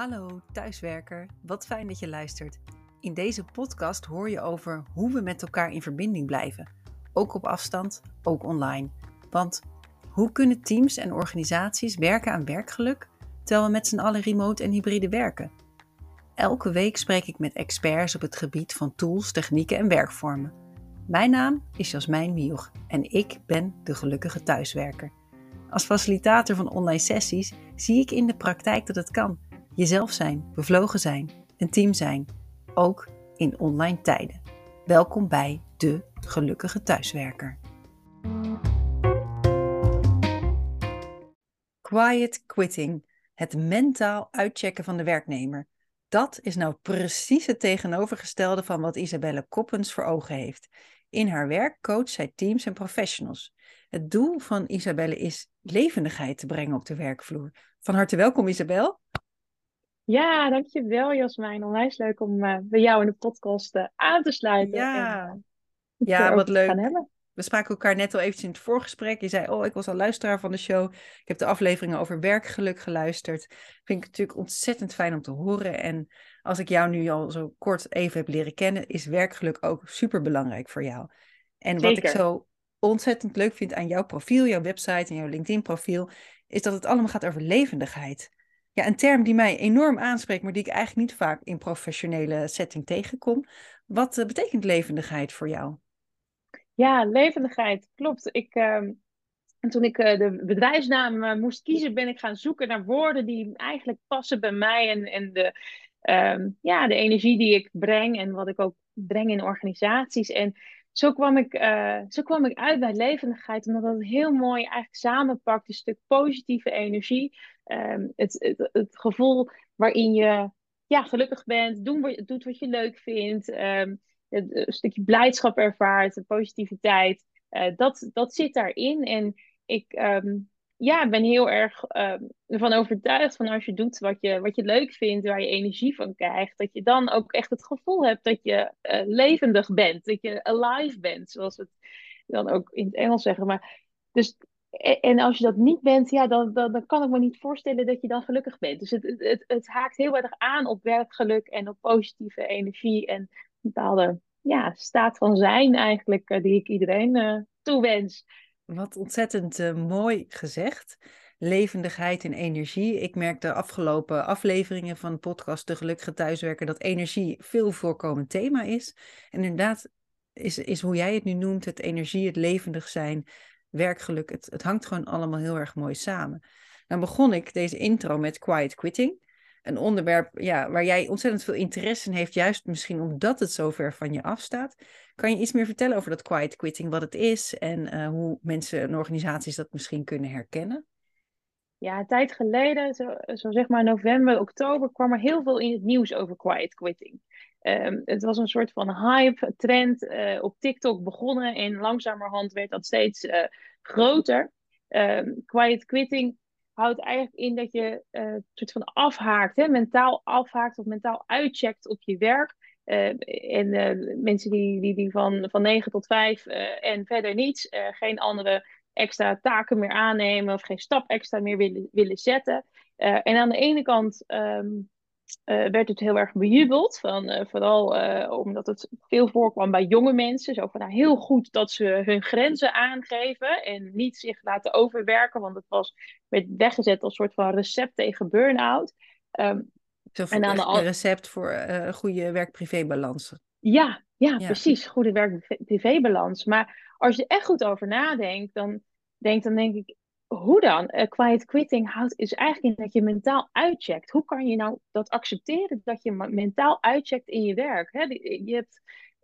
Hallo thuiswerker, wat fijn dat je luistert. In deze podcast hoor je over hoe we met elkaar in verbinding blijven. Ook op afstand, ook online. Want hoe kunnen teams en organisaties werken aan werkgeluk terwijl we met z'n allen remote en hybride werken? Elke week spreek ik met experts op het gebied van tools, technieken en werkvormen. Mijn naam is Jasmijn Mioch en ik ben de gelukkige thuiswerker. Als facilitator van online sessies zie ik in de praktijk dat het kan. Jezelf zijn, bevlogen zijn, een team zijn, ook in online tijden. Welkom bij de gelukkige thuiswerker. Quiet quitting, het mentaal uitchecken van de werknemer. Dat is nou precies het tegenovergestelde van wat Isabelle Koppens voor ogen heeft. In haar werk coacht zij teams en professionals. Het doel van Isabelle is levendigheid te brengen op de werkvloer. Van harte welkom, Isabel. Ja, dankjewel Jasmijn. Onwijs leuk om uh, bij jou in de podcast uh, aan te sluiten. Ja, en, uh, ja wat leuk. We spraken elkaar net al eventjes in het voorgesprek. Je zei, oh, ik was al luisteraar van de show. Ik heb de afleveringen over werkgeluk geluisterd. Vind ik natuurlijk ontzettend fijn om te horen. En als ik jou nu al zo kort even heb leren kennen, is werkgeluk ook super belangrijk voor jou. En wat ik zo ontzettend leuk vind aan jouw profiel, jouw website en jouw LinkedIn-profiel, is dat het allemaal gaat over levendigheid. Een term die mij enorm aanspreekt, maar die ik eigenlijk niet vaak in professionele setting tegenkom. Wat uh, betekent levendigheid voor jou? Ja, levendigheid, klopt. Ik, uh, toen ik uh, de bedrijfsnaam uh, moest kiezen, ben ik gaan zoeken naar woorden die eigenlijk passen bij mij en, en de, ehm, ja, de energie die ik breng en wat ik ook breng in organisaties. En zo kwam ik, zo kwam ik uit bij levendigheid, omdat het heel mooi eigenlijk samenpakt, een stuk positieve energie. Um, het, het, het, gevoel waarin je ja, gelukkig bent, doen wat, doet wat je leuk vindt, um, een stukje blijdschap ervaart, positiviteit. Uh, dat, dat zit daarin. En ik um, ja, ben heel erg ervan overtuigd van als je doet wat je, wat je leuk vindt, waar je energie van krijgt, dat je dan ook echt het gevoel hebt dat je uh, levendig bent, dat je alive bent, zoals we het dan ook in het Engels zeggen. Maar dus en als je dat niet bent, ja, dan, dan, kan ik me niet voorstellen dat je dan gelukkig bent. Dus het, het, het haakt heel erg aan op werkgeluk en op positieve energie en bepaalde ja, staat van zijn eigenlijk, uh, die ik iedereen uh, toewens. Wat ontzettend uh, mooi gezegd. Levendigheid en energie. Ik merk de afgelopen afleveringen van de podcast De Gelukkige Thuiswerker dat energie veel voorkomend thema is. En inderdaad is, is hoe jij het nu noemt, het energie, het levendig zijn, werkgeluk. Het, het hangt gewoon allemaal heel erg mooi samen. Dan begon ik deze intro met quiet quitting. Een onderwerp ja, waar jij ontzettend veel interesse in heeft, juist misschien omdat het zo ver van je afstaat. Kan je iets meer vertellen over dat quiet quitting, wat het is en uh, hoe mensen en organisaties dat misschien kunnen herkennen? Ja, een tijd geleden, zo, zo zeg maar november, oktober, kwam er heel veel in het nieuws over quiet quitting. Um, het was een soort van hype, trend uh, op TikTok begonnen en langzamerhand werd dat steeds uh, groter. Um, quiet quitting houdt eigenlijk in dat je uh, soort van afhaakt, hè, mentaal afhaakt of mentaal uitcheckt op je werk. en mensen die, die, die van, van 9 tot 5 en verder niets, geen andere extra taken meer aannemen of geen stap extra meer willen, willen zetten. en aan de ene kant uh, werd het heel erg bejubeld. Van, vooral omdat het veel voorkwam bij jonge mensen. Zo van nou, heel goed dat ze hun grenzen aangeven en niet zich laten overwerken. Want het was, werd weggezet als soort van recept tegen burn-out. Um, en aan de een recept voor een goede werk-privé-balans. Ja, ja, ja, precies. Goede werk-privé-balans. Maar als je echt goed over nadenkt, dan denk, dan denk ik, hoe dan? Uh, quiet quitting houdt is eigenlijk in dat je mentaal uitcheckt. Hoe kan je nou dat accepteren dat je mentaal uitcheckt in je werk? Hè? Je hebt,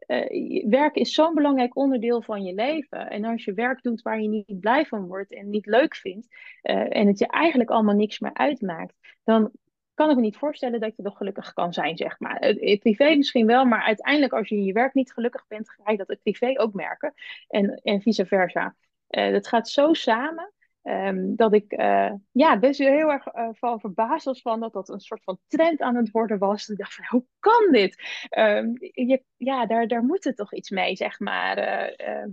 uh, werk is zo'n belangrijk onderdeel van je leven. En als je werk doet waar je niet blij van wordt en niet leuk vindt, uh, en het je eigenlijk allemaal niks meer uitmaakt, dan kan ik me niet voorstellen dat je nog gelukkig kan zijn, zeg maar. Het, privé misschien wel, maar uiteindelijk als je in je werk niet gelukkig bent, ga je dat het privé ook merken. En, en vice versa. dat gaat zo samen. Um, dat ik uh, ja, best heel erg uh, van verbaasd was van dat dat een soort van trend aan het worden was. Ik dacht van, hoe kan dit? Um, je, ja, daar, daar moet het toch iets mee, zeg maar. Uh,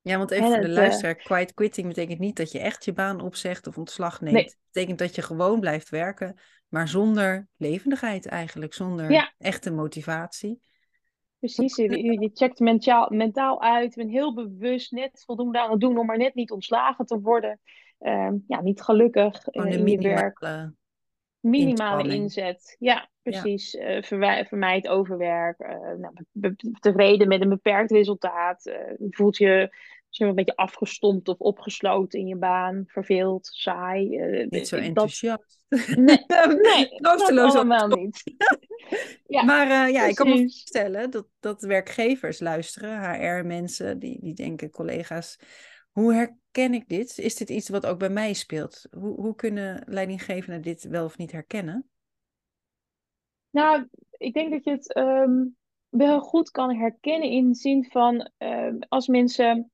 ja, want even voor de luisteraar, quiet quitting betekent niet dat je echt je baan opzegt of ontslag neemt. Nee. Het betekent dat je gewoon blijft werken maar zonder levendigheid eigenlijk, zonder echte motivatie. Precies, je, je checkt mentaal, mentaal uit, je bent heel bewust, net voldoende aan het doen om maar net niet ontslagen te worden. Ehm, ja, niet gelukkig in je werk. Minimale inzet, ja, precies. Ja. Uh, vermijd overwerk, uh, nou, tevreden met een beperkt resultaat. je voelt je je een beetje afgestompt of opgesloten in je baan, verveeld, saai. niet zo enthousiast. Nee, nee dat allemaal niet. ja, maar ja, ik kan me voorstellen dat, dat werkgevers luisteren, HR-mensen, die, die denken, collega's, hoe herken ik dit? Is dit iets wat ook bij mij speelt? Hoe, hoe kunnen leidinggevenden dit wel of niet herkennen? Nou, ik denk dat je het um, wel goed kan herkennen in de zin van uh, als mensen,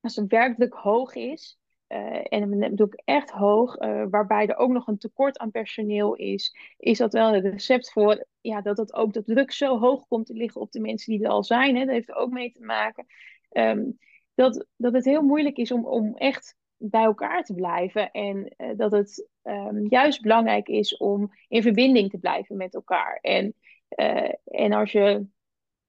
als het werkdruk hoog is, uh, en dan bedoel ik echt hoog, uh, waarbij er ook nog een tekort aan personeel is, is dat wel het recept voor ja, dat het ook de druk zo hoog komt te liggen op de mensen die er al zijn. Hè? Dat heeft er ook mee te maken. Um, dat, dat het heel moeilijk is om, om echt bij elkaar te blijven. En uh, dat het um, juist belangrijk is om in verbinding te blijven met elkaar. En, uh, en als je.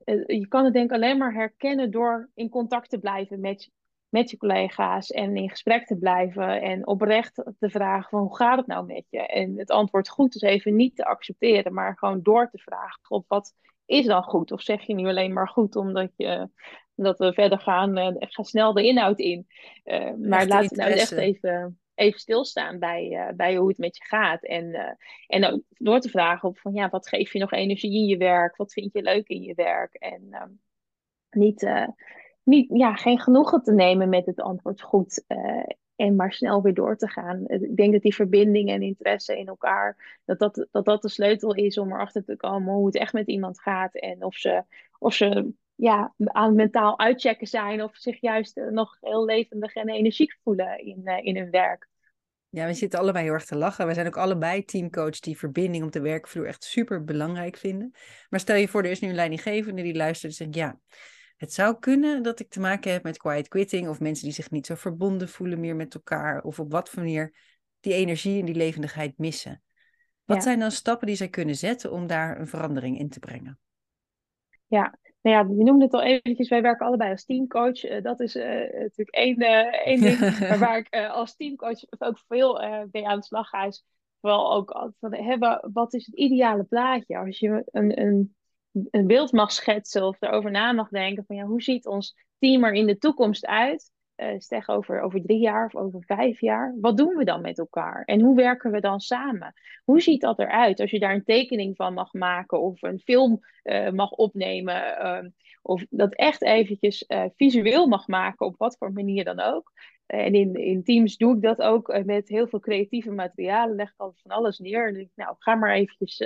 Uh, je kan het denk ik alleen maar herkennen door in contact te blijven met, met je collega's. En in gesprek te blijven. En oprecht te vragen van hoe gaat het nou met je? En het antwoord goed is even niet te accepteren. Maar gewoon door te vragen op wat is dan goed? Of zeg je nu alleen maar goed omdat je dat we verder gaan, uh, ga snel de inhoud in. Uh, maar laten we nou echt even, even stilstaan bij, uh, bij hoe het met je gaat. En, en ook door te vragen op van ja, wat geef je nog energie in je werk? Wat vind je leuk in je werk? En ehm, niet, niet, ja, geen genoegen te nemen met het antwoord goed. En maar snel weer door te gaan. Ik denk dat die verbinding en interesse in elkaar, dat dat, dat, dat de sleutel is om erachter te komen hoe het echt met iemand gaat. En of ze, of ze ja, aan mentaal uitchecken zijn of zich juist eh, nog heel levendig en energiek voelen in, uh, in hun werk. Ja, we zitten allebei heel erg te lachen. We zijn ook allebei teamcoach die verbinding op de werkvloer echt super belangrijk vinden. Maar stel je voor, er is nu een leidinggevende die luistert en zegt, ja, het zou kunnen dat ik te maken heb met quiet quitting of mensen die zich niet zo verbonden voelen meer met elkaar of op wat voor manier die energie en die levendigheid missen. Wat zijn dan stappen die zij kunnen zetten om daar een verandering in te brengen? Ja, nou ja, je noemde het al eventjes, wij werken allebei als teamcoach. Uh, dat is uh, natuurlijk één, uh, één ding. maar waar ik als teamcoach ook veel mee aan de slag ga, is vooral ook van, hebben, wat is het ideale plaatje? Als je een, een, een beeld mag schetsen of erover na mag denken van ja, hoe ziet ons team er in de toekomst uit? uh, over, over drie jaar of over vijf jaar, wat doen we dan met elkaar? En hoe werken we dan samen? Hoe ziet dat eruit als je daar een tekening van mag maken of een film uh, mag opnemen? Uh, of dat echt eventjes eh, visueel mag maken op wat voor manier dan ook. En in, in Teams doe ik dat ook met heel veel creatieve materialen. Leg ik altijd van alles neer. En denk, nou, ga maar eventjes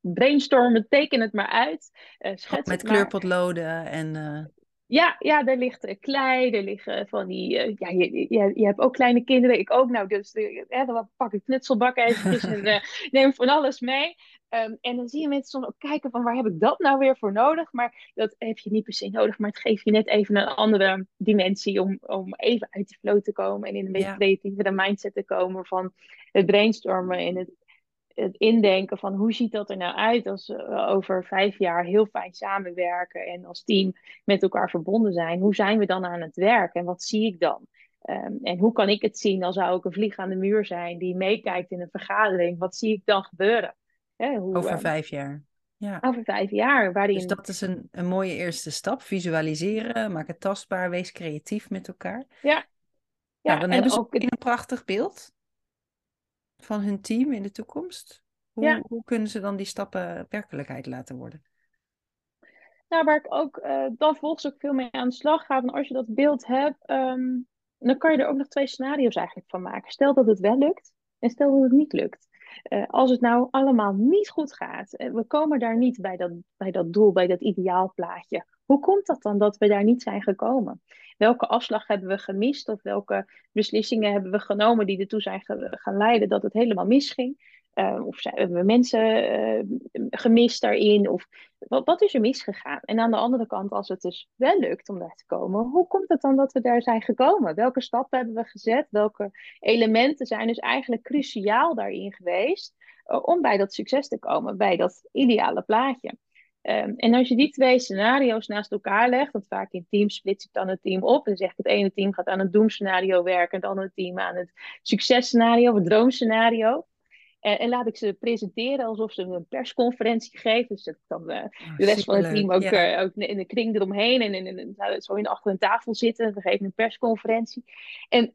brainstormen, teken het maar uit. Uh, schets met kleurpotloden en. Ja, ja, er ligt uh, klei, er liggen van die... Uh, ja, je, je, je, hebt ook kleine kinderen, ik ook. Nou, dus uh, dan pak ik knutselbak eventjes en neem van alles mee. Um, en dan zie je mensen soms ook kijken van waar heb ik dat nou weer voor nodig? Maar dat heb je niet per se nodig, maar het geeft je net even een andere dimensie om, om even uit de flow te komen en in een beetje ja. creatieve mindset te komen van het brainstormen en het het indenken van hoe ziet dat er nou uit als we over vijf jaar heel fijn samenwerken en als team met elkaar verbonden zijn. Hoe zijn we dan aan het werk en wat zie ik dan? Um, en hoe kan ik het zien als zou ik een vlieg aan de muur zijn die meekijkt in een vergadering? Wat zie ik dan gebeuren? hoe, over um, vijf jaar. Ja. Over vijf jaar. Waarin... Dus dat is een, een mooie eerste stap. Visualiseren, maak het tastbaar, wees creatief met elkaar. Ja. Nou, ja, dan hebben ze ook een prachtig beeld van hun team in de toekomst? Hoe, ja. hoe kunnen ze dan die stappen werkelijkheid laten worden? Nou, waar ik ook uh, dan volgens ook veel mee aan de slag ga. En als je dat beeld hebt, um, dan kan je er ook nog twee scenario's eigenlijk van maken. Stel dat het wel lukt en stel dat het niet lukt. Uh, als het nou allemaal niet goed gaat, uh, we komen daar niet bij dat, bij dat doel, bij dat ideaalplaatje. Hoe komt dat dan dat we daar niet zijn gekomen? Welke afslag hebben we gemist of welke beslissingen hebben we genomen die ertoe zijn gaan leiden dat het helemaal misging? Uh, of hebben we mensen uh, gemist daarin? Of wat, wat, is er misgegaan? En aan de andere kant, als het dus wel lukt om daar te komen, hoe komt het dan dat we daar zijn gekomen? Welke stappen hebben we gezet? Welke elementen zijn dus eigenlijk cruciaal daarin geweest uh, om bij dat succes te komen, bij dat ideale plaatje? Um, en als je die twee scenario's naast elkaar legt, want vaak in teams splits ik dan het team op. En zeg ik het ene team gaat aan het doemscenario werken, en het andere team aan het successcenario, het droomscenario. En, en, laat ik ze presenteren alsof ze een persconferentie geven. Dus dat dan uh, de rest van het team ook, ja. uh, ook in de kring eromheen en, en, en, en, zo in achter een tafel zitten. We geven een persconferentie. En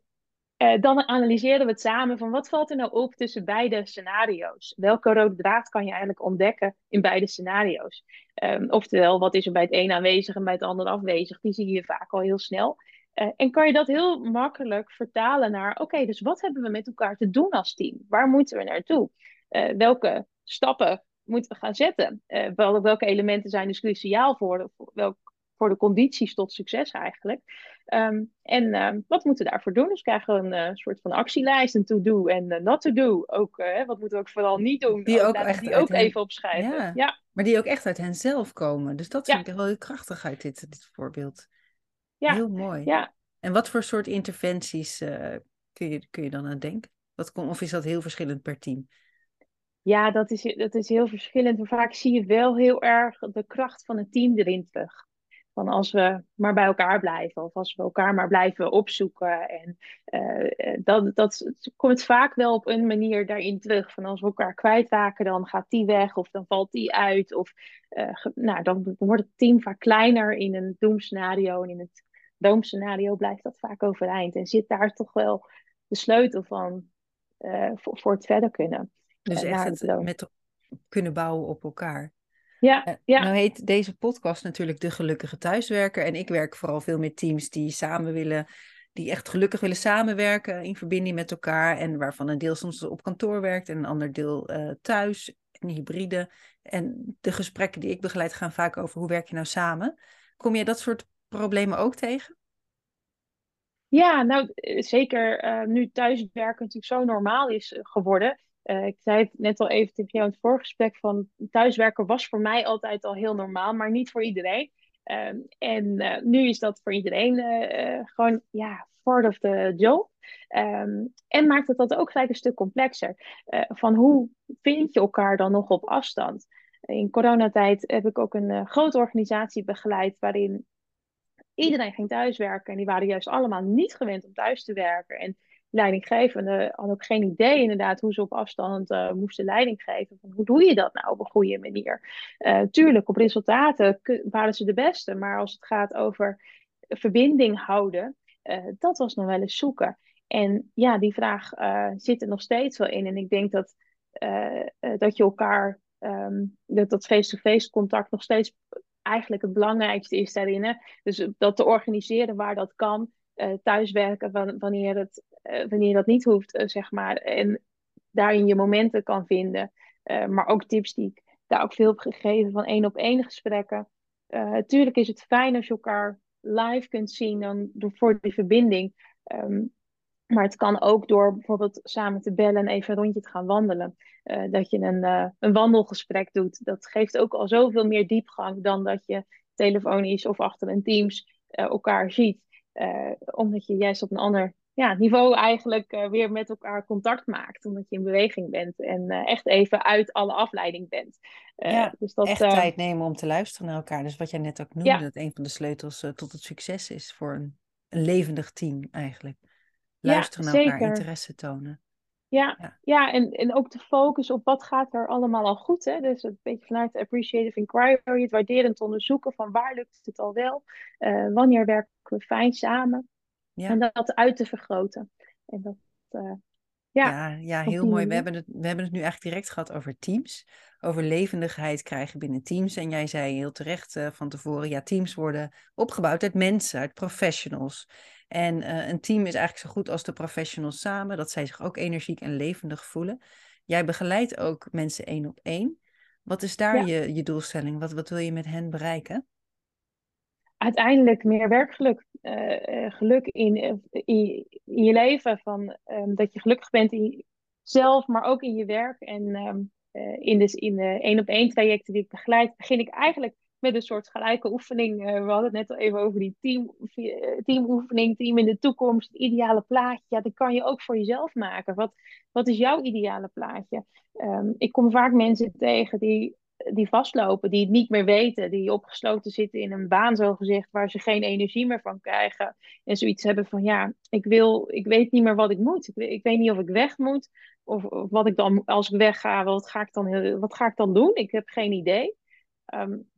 uh, dan analyseren we het samen van wat valt er nou op tussen beide scenario's? Welke rode draad kan je eigenlijk ontdekken in beide scenario's? Um, oftewel, wat is er bij het een aanwezig en bij het ander afwezig? Die zie je vaak al heel snel. Uh, en kan je dat heel makkelijk vertalen naar, oké, dus wat hebben we met elkaar te doen als team? Waar moeten we naartoe? Uh, welke stappen moeten we gaan zetten? Wel, welke elementen zijn dus cruciaal voor, de, voor, welk, voor de condities tot succes eigenlijk? Um, en um, wat moeten we daarvoor doen? Dus we krijgen een uh, soort van actielijst, een to-do en uh, not to-do. Ook, uh, wat moeten we ook vooral niet doen? Die ook, echt die ook hen... even opschrijven. Ja, ja, maar die ook echt uit hen zelf komen. Dus dat vind ik wel heel krachtig uit dit, dit voorbeeld. Ja. Heel mooi. Ja. En wat voor soort interventies kun, je, kun je dan aan denken? Wat, of is dat heel verschillend per team? Ja, dat is, dat is heel verschillend. Maar vaak zie je wel heel erg de kracht van het team erin terug. Van als we maar bij elkaar blijven, of als we elkaar maar blijven opzoeken. En uh, dat, dat komt vaak wel op een manier daarin terug. Van als we elkaar kwijtraken, dan gaat die weg, of dan valt die uit. Of uh, nou, dan wordt het team vaak kleiner in een doemscenario. En in het droomscenario blijft dat vaak overeind. En zit daar toch wel de sleutel van uh, voor, voor het verder kunnen. Dus echt het met kunnen bouwen op elkaar. Ja, uh, ja. Nou heet deze podcast natuurlijk De Gelukkige Thuiswerker. En ik werk vooral veel met teams die samen willen, die echt gelukkig willen samenwerken in verbinding met elkaar. En waarvan een deel soms op kantoor werkt en een ander deel uh, thuis, en hybride. En de gesprekken die ik begeleid gaan vaak over hoe werk je nou samen. Kom je dat soort problemen ook tegen? Ja, nou zeker uh, nu thuiswerken natuurlijk zo normaal is geworden. Uh, ik zei het net al even tegen jou in het voorgesprek van thuiswerken was voor mij altijd al heel normaal, maar niet voor iedereen. Um, en uh, nu is dat voor iedereen uh, gewoon ja, part of the job. Um, en maakt het dat ook gelijk een stuk complexer. van hoe vind je elkaar dan nog op afstand? In coronatijd heb ik ook een grote organisatie begeleid waarin iedereen ging thuiswerken. En die waren juist allemaal niet gewend om thuis te werken. En leidinggevende hadden ook geen idee inderdaad hoe ze op afstand uh, moesten leiding geven. Van, hoe doe je dat nou op een goede manier? Uh, tuurlijk, op resultaten waren ze de beste, maar als het gaat over verbinding houden, dat was nog wel eens zoeken. En ja, die vraag zit er nog steeds wel in. En ik denk dat, dat je elkaar, um, dat dat face-to-face contact nog steeds eigenlijk het belangrijkste is daarin. Dus dat te organiseren waar dat kan. Uh, thuiswerken wanneer, het, uh, wanneer dat niet hoeft, uh, zeg maar. En daarin je momenten kan vinden. maar ook tips die ik daar ook veel heb gegeven van één op één gesprekken. Natuurlijk is het fijn als je elkaar live kunt zien dan voor die verbinding. Um, maar het kan ook door bijvoorbeeld samen te bellen en even een rondje te gaan wandelen. dat je een, een wandelgesprek doet. Dat geeft ook al zoveel meer diepgang dan dat je telefonisch of achter een Teams elkaar ziet. Uh, omdat je juist op een ander ja, niveau eigenlijk uh, weer met elkaar contact maakt. Omdat je in beweging bent en uh, echt even uit alle afleiding bent. ja, dus dat, echt tijd nemen om te luisteren naar elkaar. Dus wat jij net ook noemde, ja. dat een van de sleutels tot het succes is voor een, een levendig team eigenlijk. Luisteren ja, naar elkaar, interesse tonen. Ja, ja. ja en, en ook de focus op wat gaat er allemaal al goed. Hè? Dus een beetje vanuit de appreciative inquiry, het waarderend onderzoeken van waar lukt het al wel, uh, wanneer werken we fijn samen. Ja. En dat uit te vergroten. En dat, uh, ja, ja, ja, heel mooi. We hebben, het, we hebben het nu eigenlijk direct gehad over teams. Over levendigheid krijgen binnen teams. En jij zei heel terecht uh, van tevoren, ja, teams worden opgebouwd uit mensen, uit professionals. En uh, een team is eigenlijk zo goed als de professionals samen, dat zij zich ook energiek en levendig voelen. Jij begeleidt ook mensen één op één. Wat is daar ja. je, je doelstelling? Wat, wat wil je met hen bereiken? Uiteindelijk meer werkgeluk. Uh, geluk in, in, in, je leven. Van, um, dat je gelukkig bent in, jezelf, maar ook in je werk. En ehm, in de in de één op één trajecten die ik begeleid, begin ik eigenlijk met een soort gelijke oefening. we hadden het net al even over die team, teamoefening, team in de toekomst, het ideale plaatje. Ja, dat kan je ook voor jezelf maken. Wat, wat is jouw ideale plaatje? Ehm, ik kom vaak mensen tegen die die vastlopen, die het niet meer weten, die opgesloten zitten in een baan, zo gezegd, waar ze geen energie meer van krijgen. En zoiets hebben van, ja, ik, wil, ik weet niet meer wat ik moet. Ik, weet niet of ik weg moet, of, of, wat ik dan, als ik wegga, wat ga ik dan, wat ga ik dan doen? Ik heb geen idee. Um,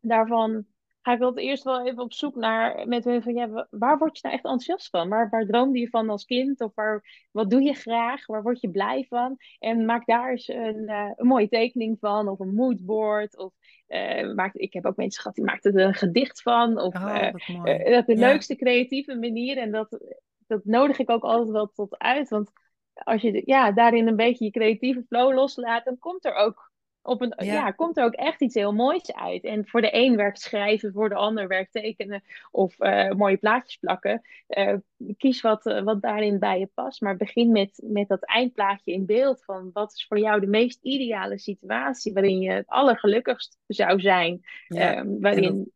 daarvan ga ik wel eerst wel even op zoek naar met hun van ja, waar word je nou echt enthousiast van? Waar, waar droomde je van als kind? Of waar, wat doe je graag? Waar word je blij van? En maak daar eens een, uh, een mooie tekening van, of een moodboard. Of uh, maak, ik heb ook mensen gehad die maakten er een gedicht van. Of oh, uh, dat de leukste creatieve manier. En dat, dat nodig ik ook altijd wel tot uit. Want als je ja, daarin een beetje je creatieve flow loslaat, dan komt er ook op een, ja. komt er ook echt iets heel moois uit. En voor de een werkt schrijven, voor de ander werkt tekenen of uh, mooie plaatjes plakken. Uh, kies wat, uh, wat daarin bij je past. Maar begin met, met dat eindplaatje in beeld van wat is voor jou de meest ideale situatie waarin je het allergelukkigst zou zijn. Ja. Waarin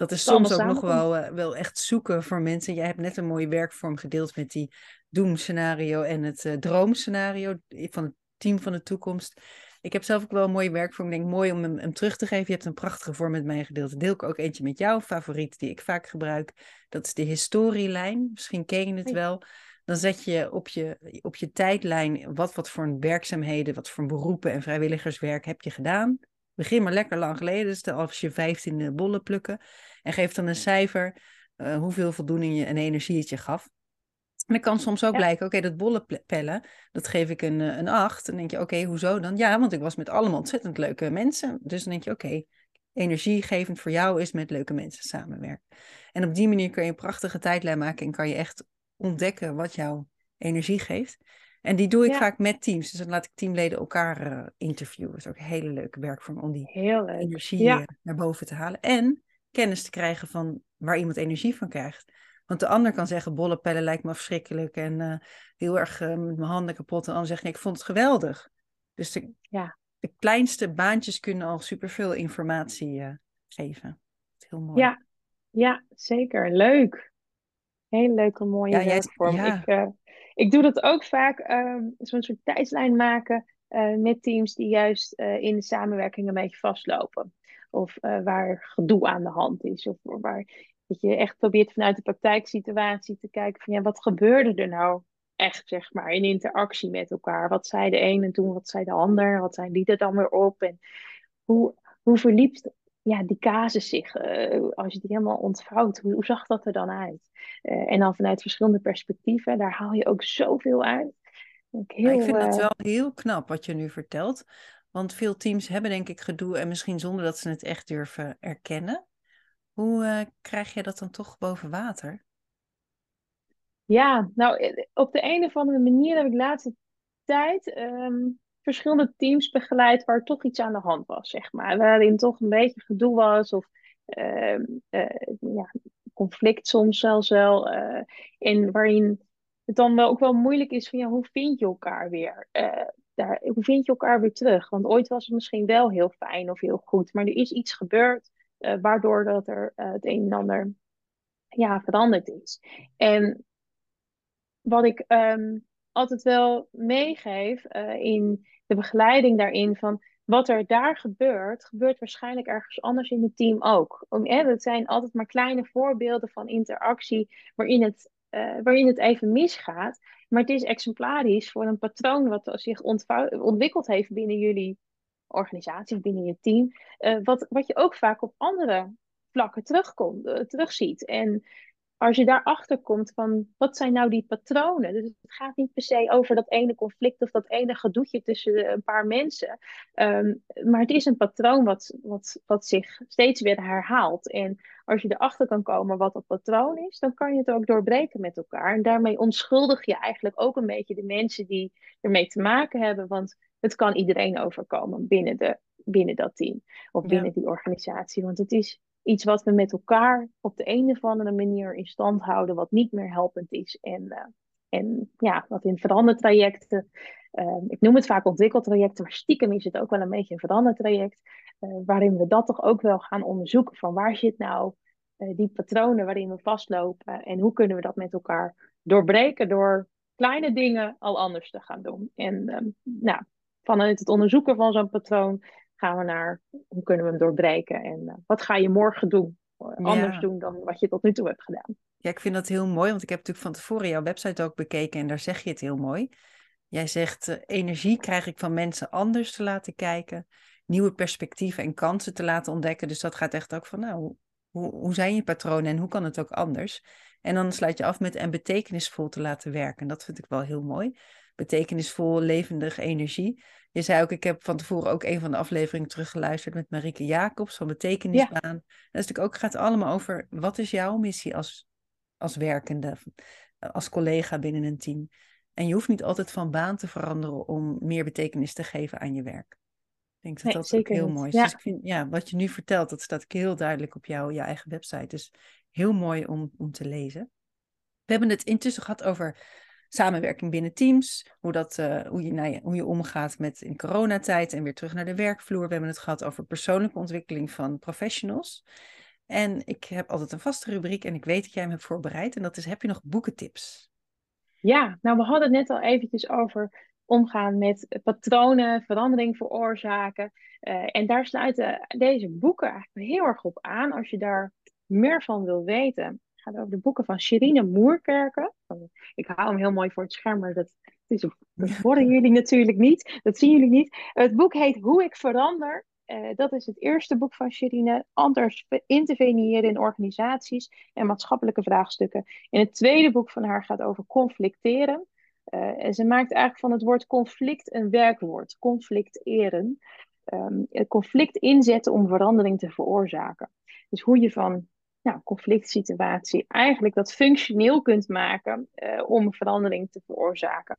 dat is soms ook nog wel, wel echt zoeken voor mensen. Jij hebt net een mooie werkvorm gedeeld met die doemscenario en het uh, droomscenario van het team van de toekomst. Ik heb zelf ook wel een mooie werkvorm. Ik denk mooi om hem, hem, terug te geven. Je hebt een prachtige vorm met mij gedeeld. Deel ik ook eentje met jou, favoriet, die ik vaak gebruik. Dat is de historielijn. Misschien ken je het wel. Dan zet je op je, op je tijdlijn wat, wat voor werkzaamheden, wat voor beroepen en vrijwilligerswerk heb je gedaan. Begin maar lekker lang geleden, dus als je 15 bollen plukken. En geef dan een cijfer uh, hoeveel voldoening je en energie het je gaf. En kan soms ook blijken, oké, dat bolle pellen, dat geef ik een, eh, een acht. Dan denk je, oké, hoezo dan? Ja, want ik was met allemaal ontzettend leuke mensen. Dus dan denk je, oké, energiegevend voor jou is met leuke mensen samenwerken. En op die manier kun je een prachtige tijdlijn maken en kan je echt ontdekken wat jouw energie geeft. En die doe ik vaak met teams. Dus dan laat ik teamleden elkaar uh, interviewen. Dat is ook een hele leuke werkvorm om die energie eh, naar boven te halen. En kennis te krijgen van waar iemand energie van krijgt. Want de ander kan zeggen, bollepellen lijkt me verschrikkelijk en uh, heel erg uh, met mijn handen kapot. En ander zegt, nee, ik vond het geweldig. Dus de, ja. de kleinste baantjes kunnen al superveel informatie uh, geven. Heel mooi. Ja, ja, zeker. Leuk. Heel leuke, mooie ja, vorm. Ja. Ik, ik doe dat ook vaak, ehm, zo'n soort tijdslijn maken met teams die juist in de samenwerking een beetje vastlopen. Of waar gedoe aan de hand is. Of waar dat je echt probeert vanuit de praktijksituatie te kijken van ja, wat gebeurde er nou echt, zeg maar, in interactie met elkaar? Wat zei de een en toen wat zei de ander? Wat zijn die er dan weer op? En hoe, hoe verliep ja, die casus zich, uh, als je die helemaal ontvouwt, hoe, hoe zag dat er dan uit? Uh, en dan vanuit verschillende perspectieven, daar haal je ook zoveel uit. Ik, heel, ik vind uh... het wel heel knap wat je nu vertelt. Want veel teams hebben denk ik gedoe en misschien zonder dat ze het echt durven erkennen. Hoe uh, krijg je dat dan toch boven water? Ja, nou, eh, op de een of andere manier heb ik de laatste tijd um, verschillende teams begeleid waar toch iets aan de hand was, zeg maar. Waarin toch een beetje gedoe was of uh, ja, conflict soms zelfs wel. en waarin het dan wel ook wel moeilijk is van ja, hoe vind je elkaar weer? daar, hoe vind je elkaar weer terug? Want ooit was het misschien wel heel fijn of heel goed, maar er is iets gebeurd uh, waardoor dat er uh, het een en ander ja, veranderd is. En wat ik um, altijd wel meegeef uh, in de begeleiding daarin van wat er daar gebeurt, gebeurt waarschijnlijk ergens anders in het team ook. Om, zijn altijd maar kleine voorbeelden van interactie waarin het, waarin het even misgaat. Maar het is exemplarisch voor een patroon wat zich ontwikkeld heeft binnen jullie organisatie binnen je team. Uh, wat, wat je ook vaak op andere vlakken terugkomt, uh, terugziet. En als je daarachter komt van wat zijn nou die patronen? Dus het gaat niet per se over dat ene conflict of dat ene gedoetje tussen een paar mensen. Um, maar het is een patroon wat, wat, wat zich steeds weer herhaalt. En als je erachter kan komen wat dat patroon is, dan kan je het ook doorbreken met elkaar. En daarmee onschuldig je eigenlijk ook een beetje de mensen die ermee te maken hebben. Want het kan iedereen overkomen binnen, de, binnen dat team of binnen die organisatie. Want het is iets wat we met elkaar op de een of andere manier in stand houden, wat niet meer helpend is. En uh, en ja, wat in verandertrajecten. Uh, ik noem het vaak ontwikkeltrajecten, maar stiekem is het ook wel een beetje een verandertraject. Uh, waarin we dat toch ook wel gaan onderzoeken van waar zit nou uh, die patronen waarin we vastlopen en hoe kunnen we dat met elkaar doorbreken door kleine dingen al anders te gaan doen. En ehm, nou, vanuit het onderzoeken van zo'n patroon gaan we naar hoe kunnen we hem doorbreken en uh, wat ga je morgen doen, anders doen dan wat je tot nu toe hebt gedaan. Ja, ik vind dat heel mooi, want ik heb natuurlijk van tevoren jouw website ook bekeken en daar zeg je het heel mooi. Jij zegt, uh, energie krijg ik van mensen anders te laten kijken, nieuwe perspectieven en kansen te laten ontdekken. Dus dat gaat echt ook van, nou, hoe, hoe zijn je patronen en hoe kan het ook anders? En dan sluit je af met en betekenisvol te laten werken. Dat vind ik wel heel mooi. Betekenisvol, levendige energie. Je zei ook, ik heb van tevoren ook een van de afleveringen teruggeluisterd met Marieke Jacobs van Betekenisbaan. Ja. Dat is natuurlijk ook, gaat allemaal over, wat is jouw missie als, als werkende, als collega binnen een team? En je hoeft niet altijd van baan te veranderen om meer betekenis te geven aan je werk. Ik denk dat dat ook heel mooi is. Ja. Dus ik vind, ja, wat je nu vertelt, dat staat heel duidelijk op jouw je eigen website. Dus heel mooi om, om te lezen. We hebben het intussen gehad over samenwerking binnen teams, hoe, dat, uh, hoe, je, nou hoe je omgaat met in coronatijd en weer terug naar de werkvloer. We hebben het gehad over persoonlijke ontwikkeling van professionals. En ik heb altijd een vaste rubriek en ik weet dat jij hem hebt voorbereid. En dat is, heb je nog boekentips? Ja, nou we hadden het net al eventjes over omgaan met patronen, verandering veroorzaken. Uh, en daar sluiten deze boeken eigenlijk heel erg op aan. Als je daar meer van wil weten, het gaat over de boeken van Sherine Moerkerken. Ik hou hem heel mooi voor het scherm, maar dat, is, dat horen jullie natuurlijk niet. Dat zien jullie niet. Het boek heet Hoe ik verander. Uh, dat is het eerste boek van Sherine. Anders interveneren in organisaties en maatschappelijke vraagstukken. En het tweede boek van haar gaat over conflicteren. Uh, en ze maakt eigenlijk van het woord conflict een werkwoord. Conflicteren. Um, het conflict inzetten om verandering te veroorzaken. Dus hoe je van nou, conflict situatie eigenlijk dat functioneel kunt maken uh, om verandering te veroorzaken.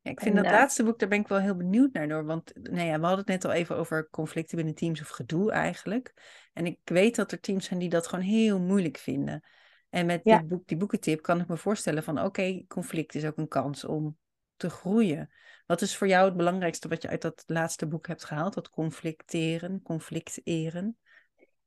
Ja, ik vind en, dat uh, laatste boek, daar ben ik wel heel benieuwd naar door. Want nou ja, we hadden het net al even over conflicten binnen teams of gedoe eigenlijk. En ik weet dat er teams zijn die dat gewoon heel moeilijk vinden. En met ja. die, boek, die boekentip kan ik me voorstellen van oké, okay, conflict is ook een kans om te groeien. Wat is voor jou het belangrijkste wat je uit dat laatste boek hebt gehaald? Dat conflicteren, conflicteren?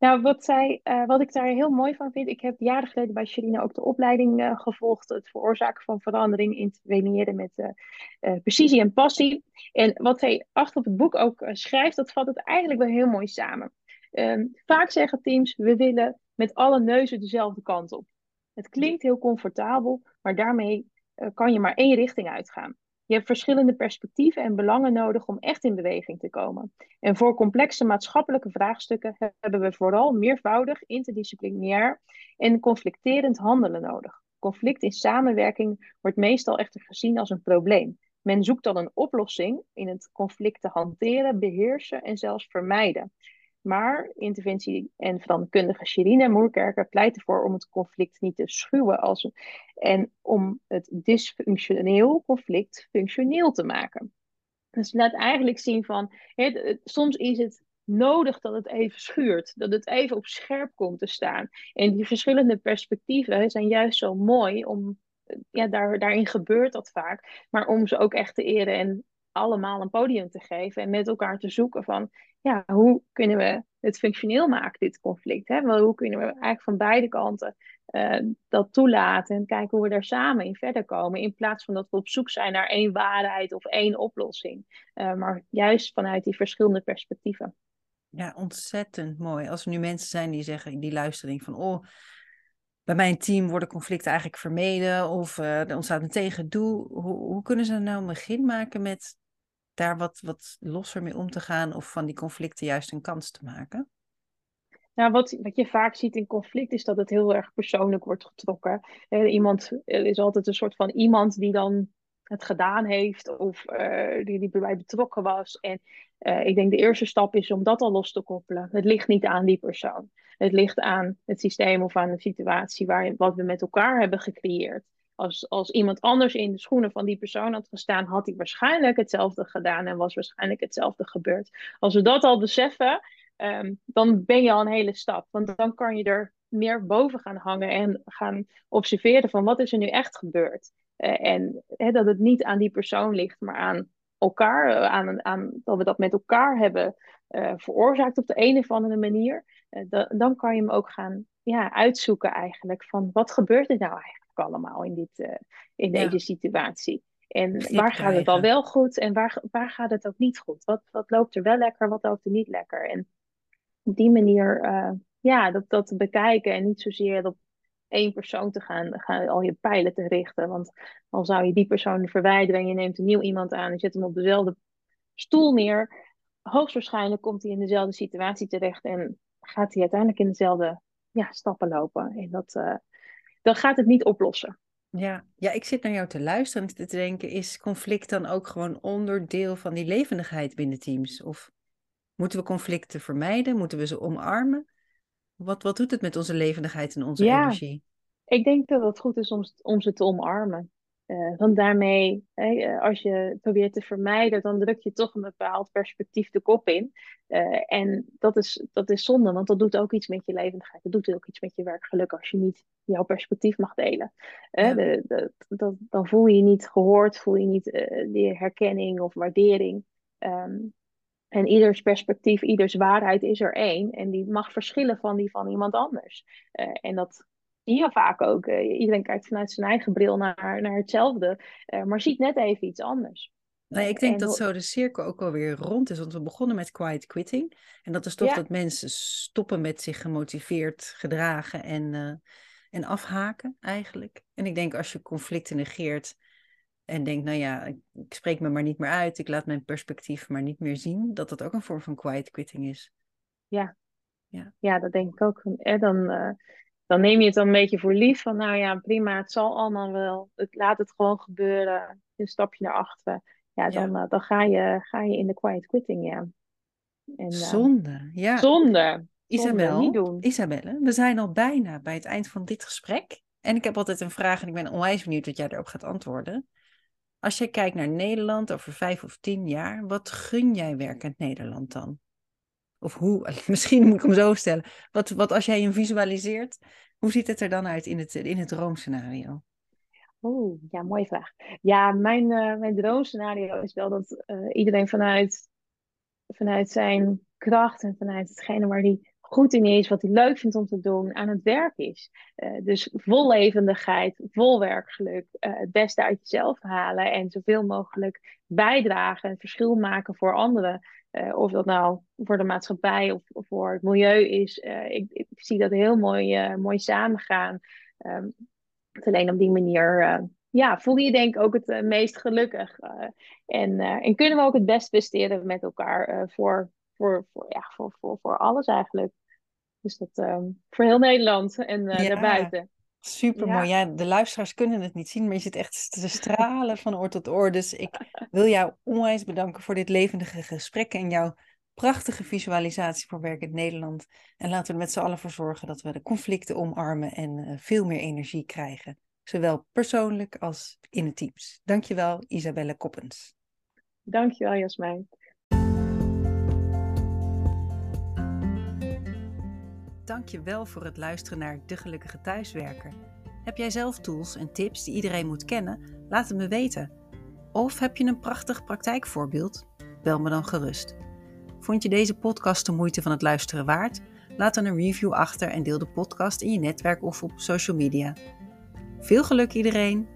Nou, wat, zij, uh, wat ik daar heel mooi van vind, ik heb jaren geleden bij Sherine ook de opleiding uh, gevolgd, het veroorzaken van verandering, interveneren met uh, precisie en passie. En wat zij achter op het boek ook schrijft, dat vat het eigenlijk wel heel mooi samen. Ehm, vaak zeggen teams, we willen met alle neuzen dezelfde kant op. Het klinkt heel comfortabel, maar daarmee kan je maar één richting uitgaan. Je hebt verschillende perspectieven en belangen nodig om echt in beweging te komen. En voor complexe maatschappelijke vraagstukken hebben we vooral meervoudig, interdisciplinair en conflicterend handelen nodig. Conflict in samenwerking wordt meestal echter gezien als een probleem. Men zoekt dan een oplossing in het conflict te hanteren, beheersen en zelfs vermijden. Maar interventie- en veranderkundige Sherine Moerkerker pleit ervoor om het conflict niet te schuwen als, en om het dysfunctioneel conflict functioneel te maken. Dus laat eigenlijk zien van, soms is het nodig dat het even schuurt, dat het even op scherp komt te staan. En die verschillende perspectieven zijn juist zo mooi om, ja, daar, daarin gebeurt dat vaak, maar om ze ook echt te eren en allemaal een podium te geven en met elkaar te zoeken van, ja, hoe kunnen we het functioneel maken, dit conflict? Hè? Wel, hoe kunnen we eigenlijk van beide kanten uh, dat toelaten en kijken hoe we daar samen in verder komen, in plaats van dat we op zoek zijn naar één waarheid of één oplossing, uh, maar juist vanuit die verschillende perspectieven. Ja, ontzettend mooi. Als er nu mensen zijn die zeggen, die luisteren van, oh, bij mijn team worden conflicten eigenlijk vermeden of uh, er ontstaat een tegendoe. Hoe, hoe kunnen ze nou een begin maken met daar wat, wat losser mee om te gaan of van die conflicten juist een kans te maken? Nou, wat, wat je vaak ziet in conflict is dat het heel erg persoonlijk wordt getrokken. Eh, iemand, er is altijd een soort van iemand die dan het gedaan heeft of uh, die, die bij betrokken was. En uh, ik denk de eerste stap is om dat al los te koppelen. Het ligt niet aan die persoon. Het ligt aan het systeem of aan de situatie waar, wat we met elkaar hebben gecreëerd. Als, als iemand anders in de schoenen van die persoon had gestaan, had hij waarschijnlijk hetzelfde gedaan en was waarschijnlijk hetzelfde gebeurd. Als we dat al beseffen, um, dan ben je al een hele stap. Want dan kan je er meer boven gaan hangen en gaan observeren van wat is er nu echt gebeurd. en dat het niet aan die persoon ligt, maar aan elkaar, aan, aan, dat we dat met elkaar hebben veroorzaakt op de een of andere manier. dan kan je hem ook gaan ja, uitzoeken eigenlijk van wat gebeurt er nou eigenlijk allemaal in, dit, in deze situatie. En waar gaat het al wel goed en waar, waar gaat het ook niet goed? Wat, wat loopt er wel lekker, wat loopt er niet lekker? En op die manier, uh, ja, dat, dat te bekijken en niet zozeer op één persoon te gaan, gaan al je pijlen te richten. Want al zou je die persoon verwijderen en je neemt een nieuw iemand aan en zet hem op dezelfde stoel neer, hoogstwaarschijnlijk komt hij in dezelfde situatie terecht en gaat hij uiteindelijk in dezelfde ja, stappen lopen. En dat, uh, dan gaat het niet oplossen. Ja, ja, ik zit naar jou te luisteren en te denken, is conflict dan ook gewoon onderdeel van die levendigheid binnen teams? Of moeten we conflicten vermijden? Moeten we ze omarmen? Wat, wat doet het met onze levendigheid en onze ja, energie? Ik denk dat het goed is om, om ze te omarmen. Uh, want daarmee, eh, als je probeert te vermijden, dan druk je toch een bepaald perspectief de kop in. Uh, en dat is, dat is zonde, want dat doet ook iets met je levendigheid. Dat doet ook iets met je werkgeluk als je niet jouw perspectief mag delen. De, de, dat, dan voel je je niet gehoord, voel je niet die herkenning of waardering. Um, en ieders perspectief, ieders waarheid is er één. En die mag verschillen van die van iemand anders. en dat zie je vaak ook. Uh, iedereen kijkt vanuit zijn eigen bril naar, naar hetzelfde, uh, maar ziet net even iets anders. Nee, ik denk dat zo de cirkel ook alweer rond is. Want we begonnen met quiet quitting. En dat is toch dat mensen stoppen met zich gemotiveerd gedragen en, uh, en afhaken eigenlijk. En ik denk als je conflicten negeert en denkt, nou ja, ik, ik spreek me maar niet meer uit. Ik laat mijn perspectief maar niet meer zien. Dat dat ook een vorm van quiet quitting is. Ja, ja. ja dat denk ik ook. En dan dan neem je het dan een beetje voor lief. Van nou ja, prima, het zal allemaal wel. Het, laat het gewoon gebeuren. Een stapje naar achteren. Ja, dan, eh, dan ga, je, ga je in de quiet quitting, ja. En, uh, zonde, ja. Zonde. Isabel, niet doen. Isabelle, we zijn al bijna bij het eind van dit gesprek. En ik heb altijd een vraag en ik ben onwijs benieuwd wat jij erop gaat antwoorden. Als je kijkt naar Nederland over vijf of tien jaar, wat gun jij werkend Nederland dan? Of hoe, misschien moet ik hem zo stellen. Wat, wat als jij hem visualiseert, hoe ziet het er dan uit in het, in het droomscenario? Oeh, ja, mooie vraag. Ja, mijn, uh, mijn droomscenario is wel dat uh, iedereen vanuit, vanuit zijn kracht en vanuit hetgene waar hij goed in is, wat hij leuk vindt om te doen, aan het werk is. Uh, dus vol levendigheid, vol werkgeluk, het beste uit jezelf halen en zoveel mogelijk bijdragen en verschil maken voor anderen. Uh, of dat nou voor de maatschappij of, of voor het milieu is. Uh, ik, ik, zie dat heel mooi, uh, mooi samengaan. Um, alleen op die manier ja, voel je denk ik ook het meest gelukkig. en, en kunnen we ook het best presteren met elkaar voor, voor, voor, ja, voor, voor, voor alles eigenlijk. Dus dat um, voor heel Nederland en ja. daarbuiten. Super mooi. Ja. de luisteraars kunnen het niet zien, maar je zit echt te stralen van oor tot oor. Dus ik wil jou onwijs bedanken voor dit levendige gesprek en jouw prachtige visualisatie voor Werk in Nederland. En laten we er met z'n allen voor zorgen dat we de conflicten omarmen en uh, veel meer energie krijgen. Zowel persoonlijk als in de teams. Dankjewel, Isabelle Koppens. Dankjewel, Jasmijn. Dank je wel voor het luisteren naar De Gelukkige Thuiswerker. Heb jij zelf tools en tips die iedereen moet kennen? Laat het me weten. Of heb je een prachtig praktijkvoorbeeld? Bel me dan gerust. Vond je deze podcast de moeite van het luisteren waard? Laat dan een review achter en deel de podcast in je netwerk of op social media. Veel geluk iedereen!